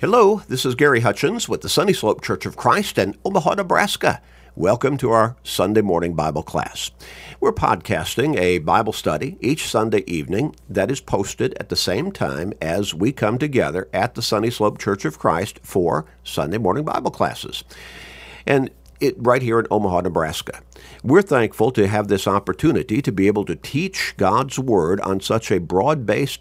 Hello, this is Gary Hutchins with the Sunny Slope Church of Christ in Omaha, Nebraska. Welcome to our Sunday morning Bible class. We're podcasting a Bible study each Sunday evening that is posted at the same time as we come together at the Sunny Slope Church of Christ for Sunday morning Bible classes. And it, right here in Omaha, Nebraska. We're thankful to have this opportunity to be able to teach God's Word on such a broad based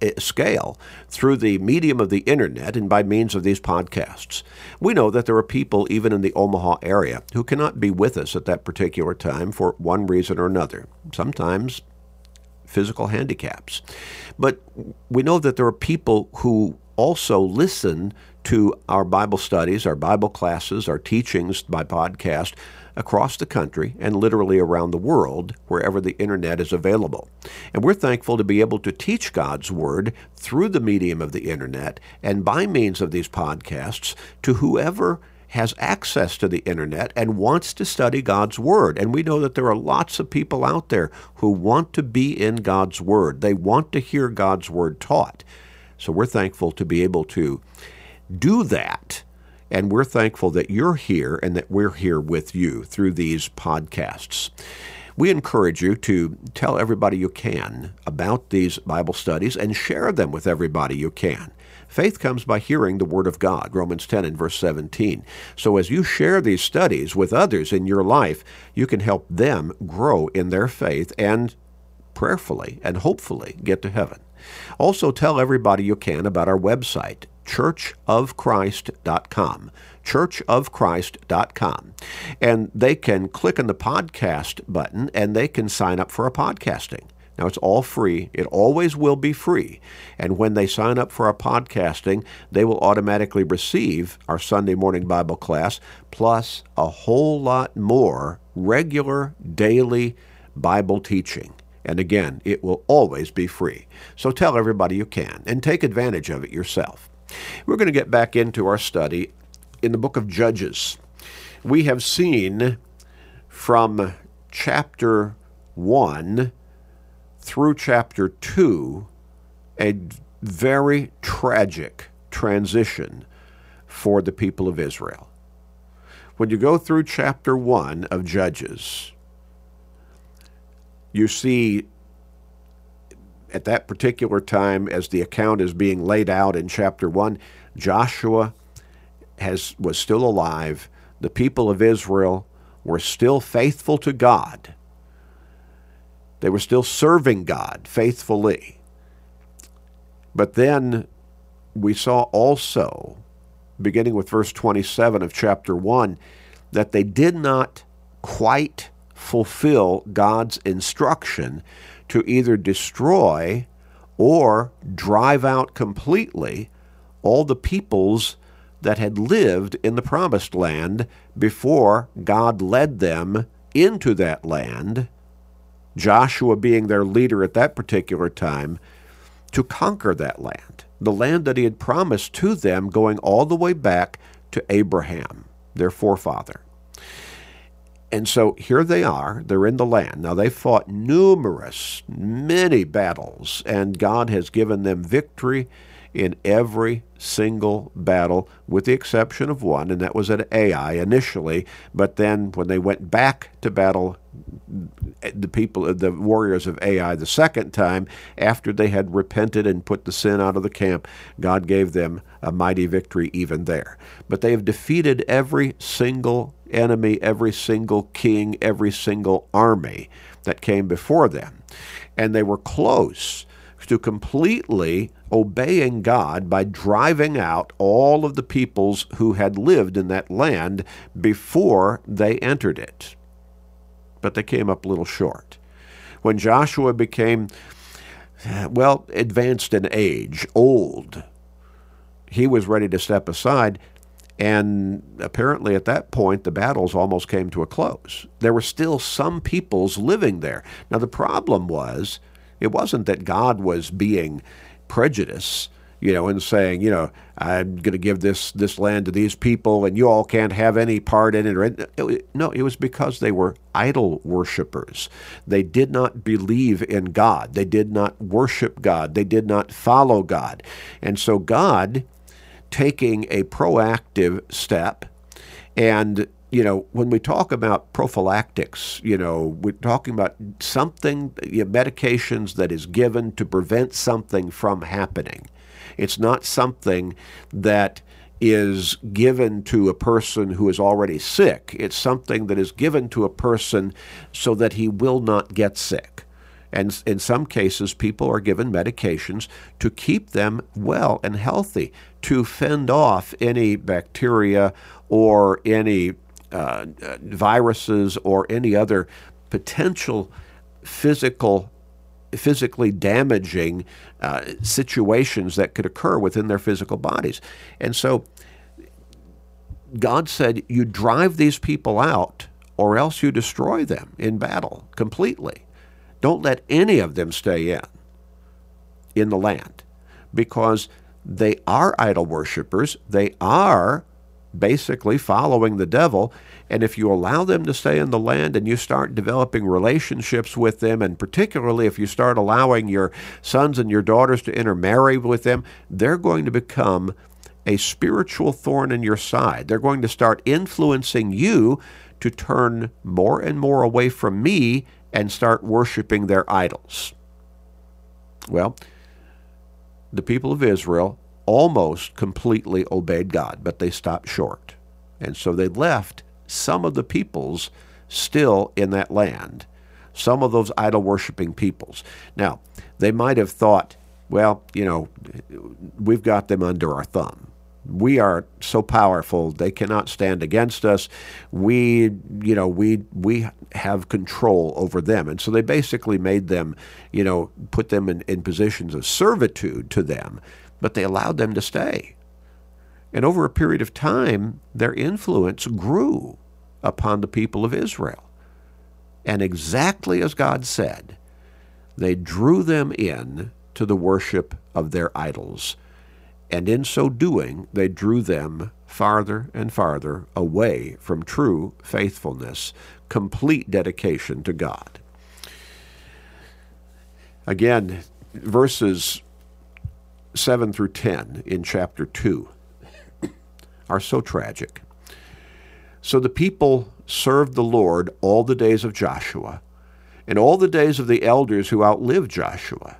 Eh, scale through the medium of the internet and by means of these podcasts. We know that there are people even in the Omaha area who cannot be with us at that particular time for one reason or another. Sometimes physical handicaps. But we know that there are people who also listen to our Bible studies, our Bible classes, our teachings by podcast across the country and literally around the world wherever the internet is available. And we're thankful to be able to teach God's Word through the medium of the internet and by means of these podcasts to whoever has access to the internet and wants to study God's Word. And we know that there are lots of people out there who want to be in God's Word. They want to hear God's Word taught. So we're thankful to be able to do that. And we're thankful that you're here and that we're here with you through these podcasts. We encourage you to tell everybody you can about these Bible studies and share them with everybody you can. Faith comes by hearing the Word of God, Romans 10 and verse 17. So as you share these studies with others in your life, you can help them grow in their faith and prayerfully and hopefully get to heaven. Also, tell everybody you can about our website, churchofchrist.com. Churchofchrist.com. And they can click on the podcast button and they can sign up for a podcasting. Now, it's all free. It always will be free. And when they sign up for our podcasting, they will automatically receive our Sunday morning Bible class, plus a whole lot more regular daily Bible teaching. And again, it will always be free. So tell everybody you can and take advantage of it yourself. We're going to get back into our study in the book of Judges. We have seen from chapter 1 through chapter 2 a very tragic transition for the people of Israel. When you go through chapter 1 of Judges, you see at that particular time, as the account is being laid out in chapter 1, Joshua has, was still alive. The people of Israel were still faithful to God. They were still serving God faithfully. But then we saw also, beginning with verse 27 of chapter 1, that they did not quite fulfill God's instruction to either destroy or drive out completely all the peoples that had lived in the promised land before God led them into that land, Joshua being their leader at that particular time, to conquer that land, the land that he had promised to them going all the way back to Abraham, their forefather. And so here they are, they're in the land. Now they fought numerous, many battles, and God has given them victory in every single battle, with the exception of one, and that was at Ai initially. But then when they went back to battle, the people, the warriors of Ai, the second time, after they had repented and put the sin out of the camp, God gave them a mighty victory even there. But they have defeated every single enemy, every single king, every single army that came before them. And they were close to completely obeying God by driving out all of the peoples who had lived in that land before they entered it. But they came up a little short. When Joshua became, well, advanced in age, old, he was ready to step aside. And apparently, at that point, the battles almost came to a close. There were still some peoples living there. Now, the problem was, it wasn't that God was being prejudiced, you know, and saying, you know, I'm going to give this this land to these people, and you all can't have any part in it. No, it was because they were idol worshippers. They did not believe in God. They did not worship God. They did not follow God, and so God taking a proactive step. And, you know, when we talk about prophylactics, you know, we're talking about something, you know, medications that is given to prevent something from happening. It's not something that is given to a person who is already sick. It's something that is given to a person so that he will not get sick. And in some cases, people are given medications to keep them well and healthy, to fend off any bacteria or any uh, viruses or any other potential physical physically damaging uh, situations that could occur within their physical bodies. And so God said, You drive these people out, or else you destroy them in battle completely. Don't let any of them stay in, in the land, because they are idol worshippers. They are basically following the devil. And if you allow them to stay in the land and you start developing relationships with them, and particularly if you start allowing your sons and your daughters to intermarry with them, they're going to become a spiritual thorn in your side. They're going to start influencing you to turn more and more away from me and start worshiping their idols. Well, the people of Israel almost completely obeyed God, but they stopped short. And so they left some of the peoples still in that land, some of those idol worshiping peoples. Now, they might have thought, well, you know, we've got them under our thumb we are so powerful they cannot stand against us. We you know we we have control over them. And so they basically made them you know put them in, in positions of servitude to them but they allowed them to stay. And over a period of time their influence grew upon the people of israel. And exactly as god said they drew them in to the worship of their idols and in so doing, they drew them farther and farther away from true faithfulness, complete dedication to God. Again, verses 7 through 10 in chapter 2 are so tragic. So the people served the Lord all the days of Joshua, and all the days of the elders who outlived Joshua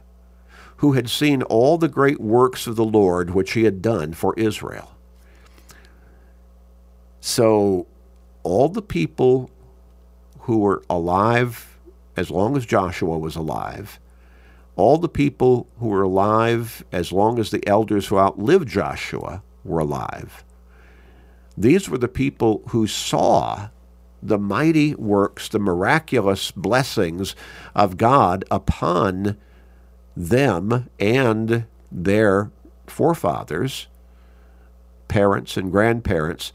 who had seen all the great works of the Lord which he had done for Israel. So, all the people who were alive as long as Joshua was alive, all the people who were alive as long as the elders who outlived Joshua were alive, these were the people who saw the mighty works, the miraculous blessings of God upon them and their forefathers, parents and grandparents,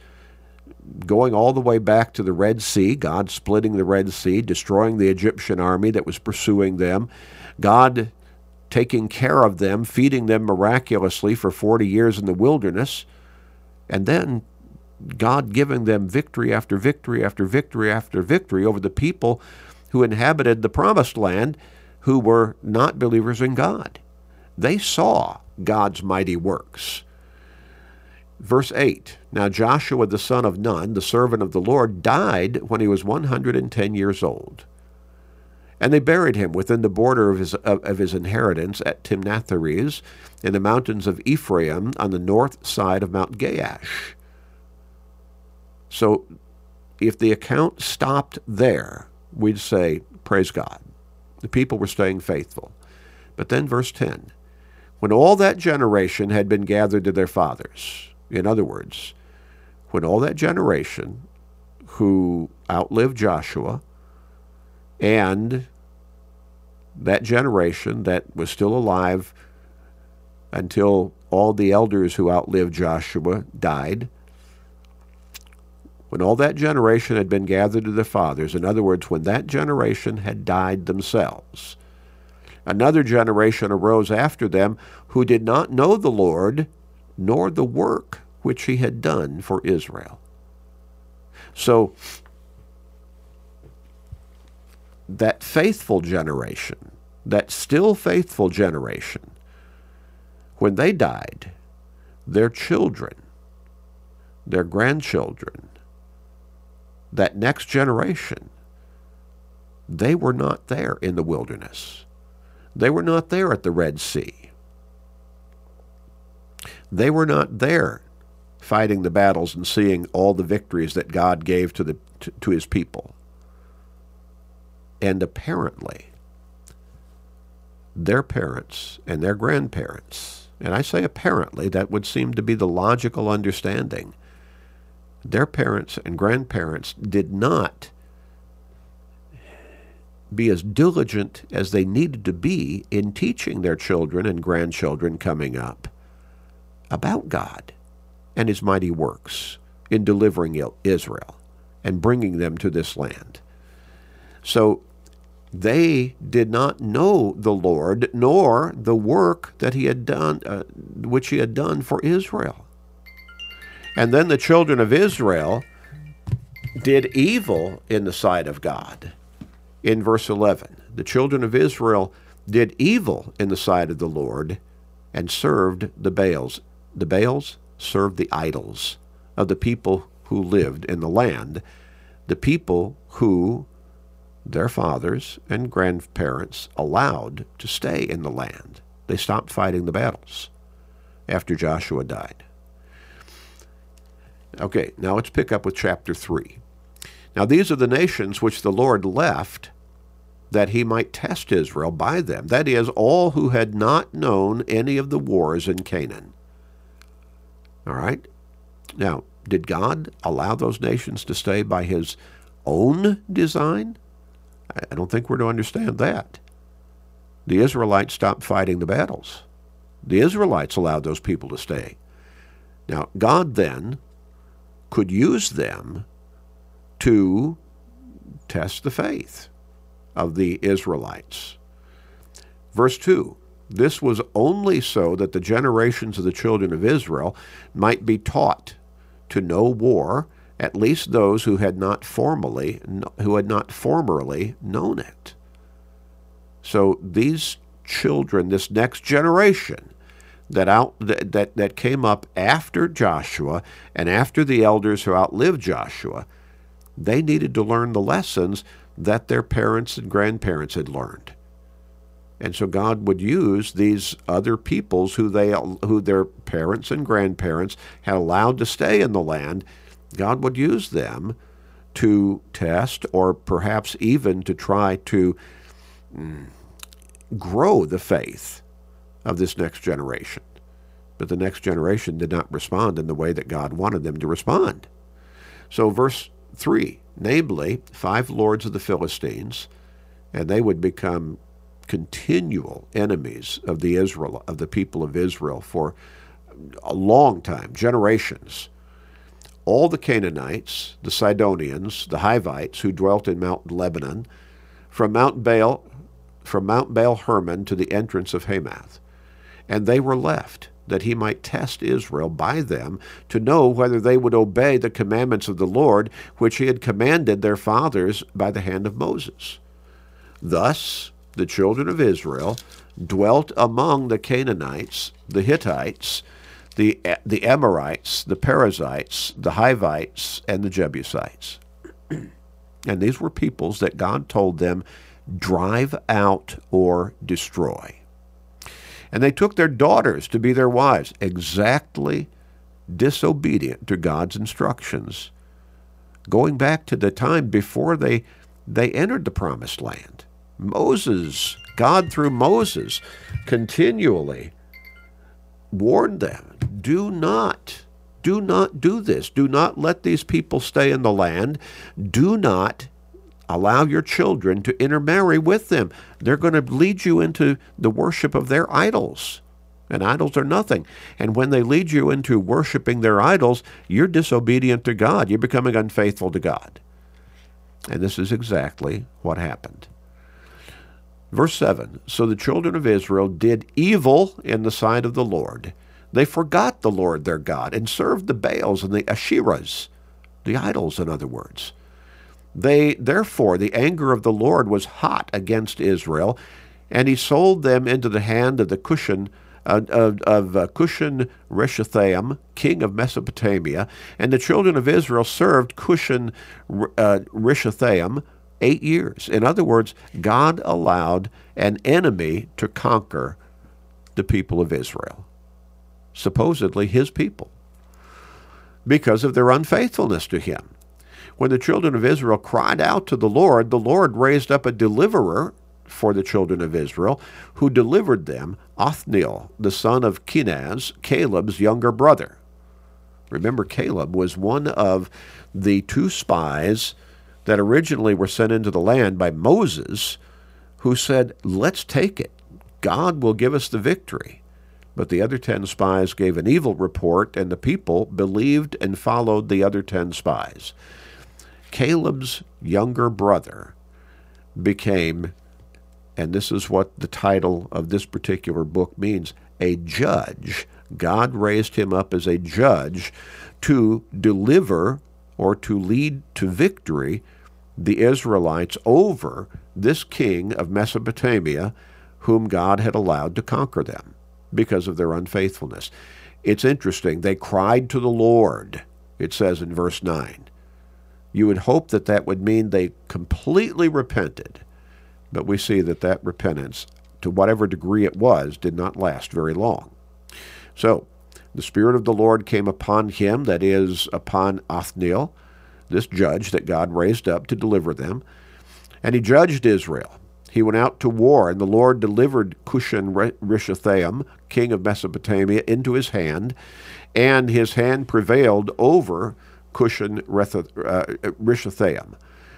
going all the way back to the Red Sea, God splitting the Red Sea, destroying the Egyptian army that was pursuing them, God taking care of them, feeding them miraculously for 40 years in the wilderness, and then God giving them victory after victory after victory after victory over the people who inhabited the promised land who were not believers in God. They saw God's mighty works. Verse 8 Now Joshua the son of Nun, the servant of the Lord, died when he was 110 years old. And they buried him within the border of his, of, of his inheritance at Timnath-heres in the mountains of Ephraim on the north side of Mount Gaash. So if the account stopped there, we'd say, Praise God. The people were staying faithful. But then, verse 10 when all that generation had been gathered to their fathers, in other words, when all that generation who outlived Joshua and that generation that was still alive until all the elders who outlived Joshua died, when all that generation had been gathered to their fathers, in other words, when that generation had died themselves, another generation arose after them who did not know the Lord nor the work which he had done for Israel. So, that faithful generation, that still faithful generation, when they died, their children, their grandchildren, that next generation, they were not there in the wilderness. They were not there at the Red Sea. They were not there fighting the battles and seeing all the victories that God gave to, the, to, to his people. And apparently, their parents and their grandparents, and I say apparently, that would seem to be the logical understanding, their parents and grandparents did not be as diligent as they needed to be in teaching their children and grandchildren coming up about God and his mighty works in delivering Israel and bringing them to this land. So they did not know the Lord nor the work that he had done, uh, which he had done for Israel. And then the children of Israel did evil in the sight of God. In verse 11, the children of Israel did evil in the sight of the Lord and served the Baals. The Baals served the idols of the people who lived in the land, the people who their fathers and grandparents allowed to stay in the land. They stopped fighting the battles after Joshua died. Okay, now let's pick up with chapter 3. Now these are the nations which the Lord left that he might test Israel by them, that is, all who had not known any of the wars in Canaan. All right? Now, did God allow those nations to stay by his own design? I don't think we're to understand that. The Israelites stopped fighting the battles. The Israelites allowed those people to stay. Now, God then could use them to test the faith of the Israelites. Verse 2 This was only so that the generations of the children of Israel might be taught to know war at least those who had not formally who had not formerly known it. So these children, this next generation that out that that came up after Joshua and after the elders who outlived Joshua, they needed to learn the lessons that their parents and grandparents had learned. And so God would use these other peoples who they who their parents and grandparents had allowed to stay in the land God would use them to test or perhaps even to try to mm, grow the faith of this next generation. But the next generation did not respond in the way that God wanted them to respond. So, verse 3 namely, five lords of the Philistines, and they would become continual enemies of the Israel of the people of Israel for a long time, generations all the Canaanites, the Sidonians, the Hivites who dwelt in Mount Lebanon, from Mount Baal, from Mount Baal Hermon to the entrance of Hamath. And they were left, that he might test Israel by them, to know whether they would obey the commandments of the Lord, which he had commanded their fathers by the hand of Moses. Thus the children of Israel dwelt among the Canaanites, the Hittites, the, the Amorites, the Perizzites, the Hivites, and the Jebusites. and these were peoples that God told them, drive out or destroy. And they took their daughters to be their wives, exactly disobedient to God's instructions, going back to the time before they, they entered the promised land. Moses, God through Moses, continually warned them do not, do not do this. Do not let these people stay in the land. Do not allow your children to intermarry with them. They're going to lead you into the worship of their idols. And idols are nothing. And when they lead you into worshiping their idols, you're disobedient to God. You're becoming unfaithful to God. And this is exactly what happened. Verse 7 So the children of Israel did evil in the sight of the Lord they forgot the Lord their God and served the Baals and the Asherahs, the idols, in other words. They therefore the anger of the Lord was hot against Israel, and he sold them into the hand of the Cushan uh, of, of uh, Cushan Rishathaim, king of Mesopotamia, and the children of Israel served Cushan uh, Rishathaim eight years. In other words, God allowed an enemy to conquer the people of Israel, supposedly his people, because of their unfaithfulness to him. When the children of Israel cried out to the Lord, the Lord raised up a deliverer for the children of Israel, who delivered them, Othniel, the son of Kenaz, Caleb's younger brother. Remember, Caleb was one of the two spies that originally were sent into the land by Moses, who said, Let's take it. God will give us the victory. But the other ten spies gave an evil report, and the people believed and followed the other ten spies. Caleb's younger brother became, and this is what the title of this particular book means, a judge. God raised him up as a judge to deliver or to lead to victory the Israelites over this king of Mesopotamia whom God had allowed to conquer them because of their unfaithfulness. It's interesting. They cried to the Lord, it says in verse 9. You would hope that that would mean they completely repented, but we see that that repentance, to whatever degree it was, did not last very long. So, the Spirit of the Lord came upon him, that is, upon Othniel, this judge that God raised up to deliver them, and he judged Israel. He went out to war, and the Lord delivered Cushan Rishathaim, king of Mesopotamia, into his hand, and his hand prevailed over Cushan uh, Rishathaim.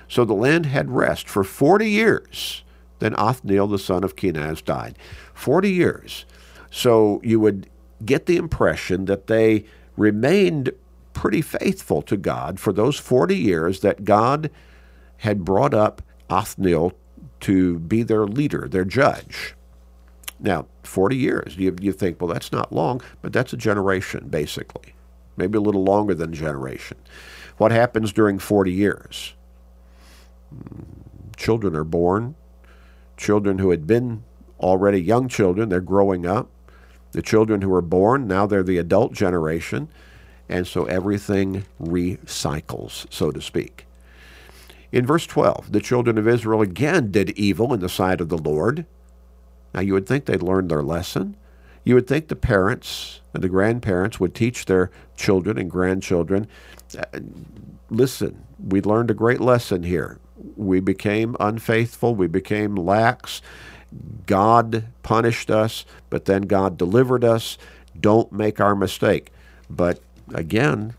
So the land had rest for 40 years. Then Othniel, the son of Kenaz, died. 40 years. So you would get the impression that they remained pretty faithful to God for those 40 years that God had brought up Othniel to be their leader, their judge. Now, 40 years, you, you think, well, that's not long, but that's a generation, basically. Maybe a little longer than a generation. What happens during 40 years? Hmm, children are born. Children who had been already young children, they're growing up. The children who are born, now they're the adult generation. And so everything recycles, so to speak. In verse 12, the children of Israel again did evil in the sight of the Lord. Now you would think they'd learned their lesson. You would think the parents and the grandparents would teach their children and grandchildren uh, listen, we learned a great lesson here. We became unfaithful, we became lax. God punished us, but then God delivered us. Don't make our mistake. But again,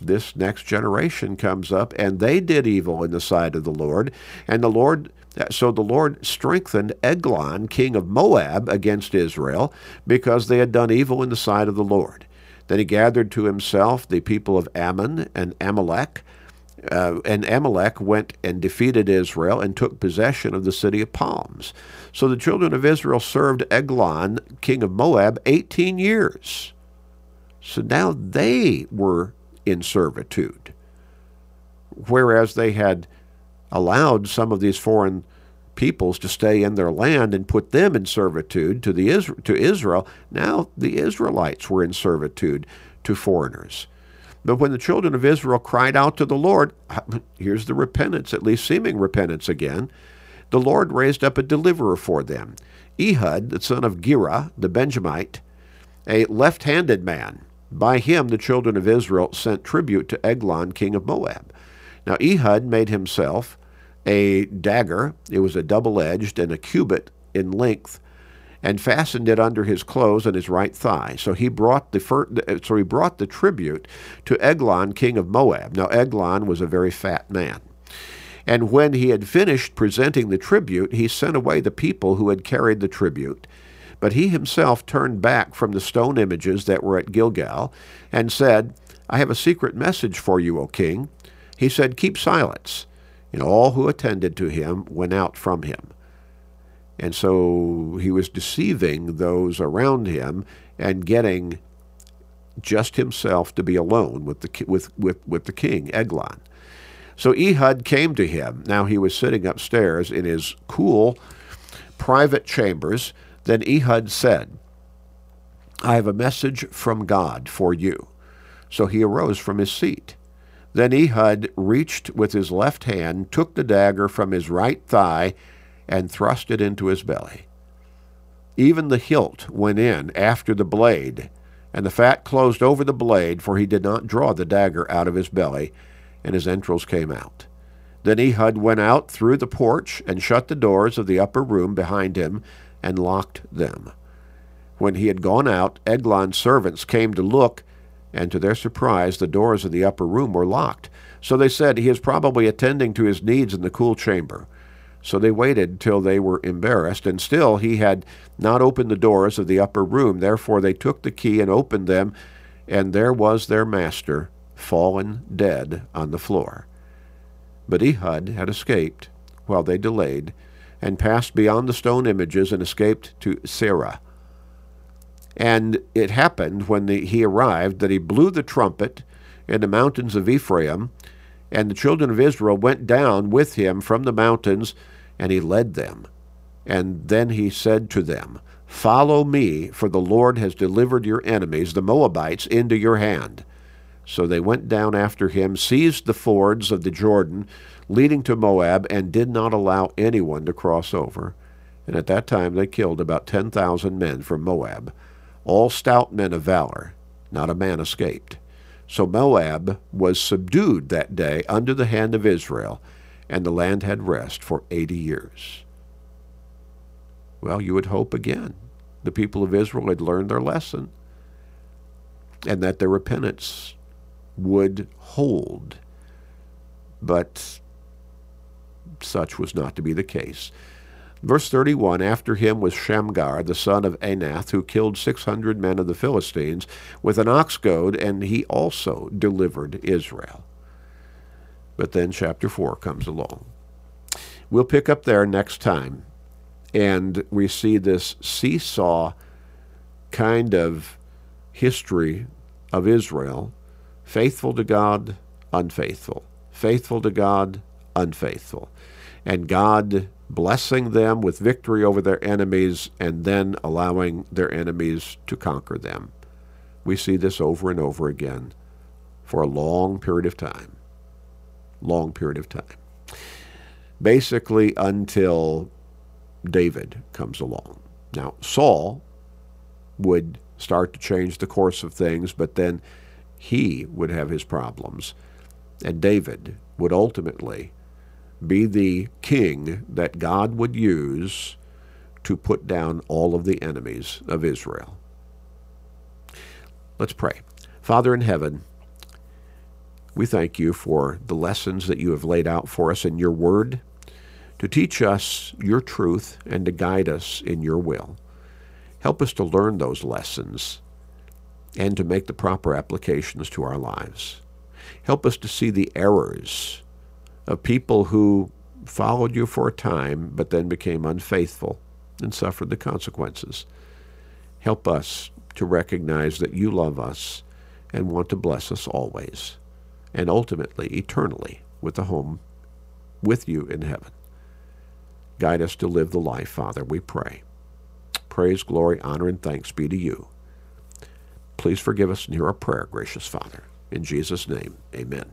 this next generation comes up, and they did evil in the sight of the Lord. And the Lord, so the Lord strengthened Eglon, king of Moab, against Israel, because they had done evil in the sight of the Lord. Then he gathered to himself the people of Ammon and Amalek. Uh, and Amalek went and defeated Israel and took possession of the city of palms. So the children of Israel served Eglon, king of Moab, 18 years. So now they were in servitude, whereas they had allowed some of these foreign peoples to stay in their land and put them in servitude to the to Israel. Now the Israelites were in servitude to foreigners. But when the children of Israel cried out to the Lord, here's the repentance, at least seeming repentance again. The Lord raised up a deliverer for them, Ehud, the son of Gera, the Benjamite, a left handed man. By him the children of Israel sent tribute to Eglon, king of Moab. Now Ehud made himself a dagger. It was a double edged and a cubit in length, and fastened it under his clothes and his right thigh. So he brought the fir- uh, so he brought the tribute to Eglon, king of Moab. Now Eglon was a very fat man. And when he had finished presenting the tribute, he sent away the people who had carried the tribute but he himself turned back from the stone images that were at Gilgal and said, I have a secret message for you, O king. He said, Keep silence. And all who attended to him went out from him. And so he was deceiving those around him and getting just himself to be alone with the, with, with, with the king, Eglon. So Ehud came to him. Now he was sitting upstairs in his cool private chambers then Ehud said, I have a message from God for you. So he arose from his seat. Then Ehud reached with his left hand, took the dagger from his right thigh, and thrust it into his belly. Even the hilt went in after the blade, and the fat closed over the blade, for he did not draw the dagger out of his belly, and his entrails came out. Then Ehud went out through the porch and shut the doors of the upper room behind him and locked them. When he had gone out, Eglon's servants came to look, and to their surprise, the doors of the upper room were locked. So they said, He is probably attending to his needs in the cool chamber. So they waited till they were embarrassed, and still he had not opened the doors of the upper room. Therefore they took the key and opened them, and there was their master, fallen dead on the floor. But Ehud had escaped while they delayed, and passed beyond the stone images and escaped to Seirah. And it happened when the, he arrived that he blew the trumpet in the mountains of Ephraim, and the children of Israel went down with him from the mountains, and he led them. And then he said to them, Follow me, for the Lord has delivered your enemies, the Moabites, into your hand. So they went down after him, seized the fords of the Jordan, leading to Moab, and did not allow anyone to cross over. And at that time they killed about ten thousand men from Moab all stout men of valor, not a man escaped. So Moab was subdued that day under the hand of Israel, and the land had rest for eighty years. Well, you would hope again the people of Israel had learned their lesson and that their repentance would hold. But such was not to be the case. Verse 31 After him was Shamgar, the son of Anath, who killed 600 men of the Philistines with an ox goad, and he also delivered Israel. But then chapter 4 comes along. We'll pick up there next time, and we see this seesaw kind of history of Israel faithful to God, unfaithful, faithful to God, unfaithful. And God blessing them with victory over their enemies, and then allowing their enemies to conquer them. We see this over and over again for a long period of time. Long period of time. Basically, until David comes along. Now, Saul would start to change the course of things, but then he would have his problems. And David would ultimately be the king that God would use to put down all of the enemies of Israel. Let's pray. Father in heaven, we thank you for the lessons that you have laid out for us in your word to teach us your truth and to guide us in your will. Help us to learn those lessons and to make the proper applications to our lives. Help us to see the errors of people who followed you for a time but then became unfaithful and suffered the consequences. Help us to recognize that you love us and want to bless us always and ultimately eternally with a home with you in heaven. Guide us to live the life, Father, we pray. Praise, glory, honor, and thanks be to you. Please forgive us and hear our prayer, gracious Father. In Jesus' name, amen.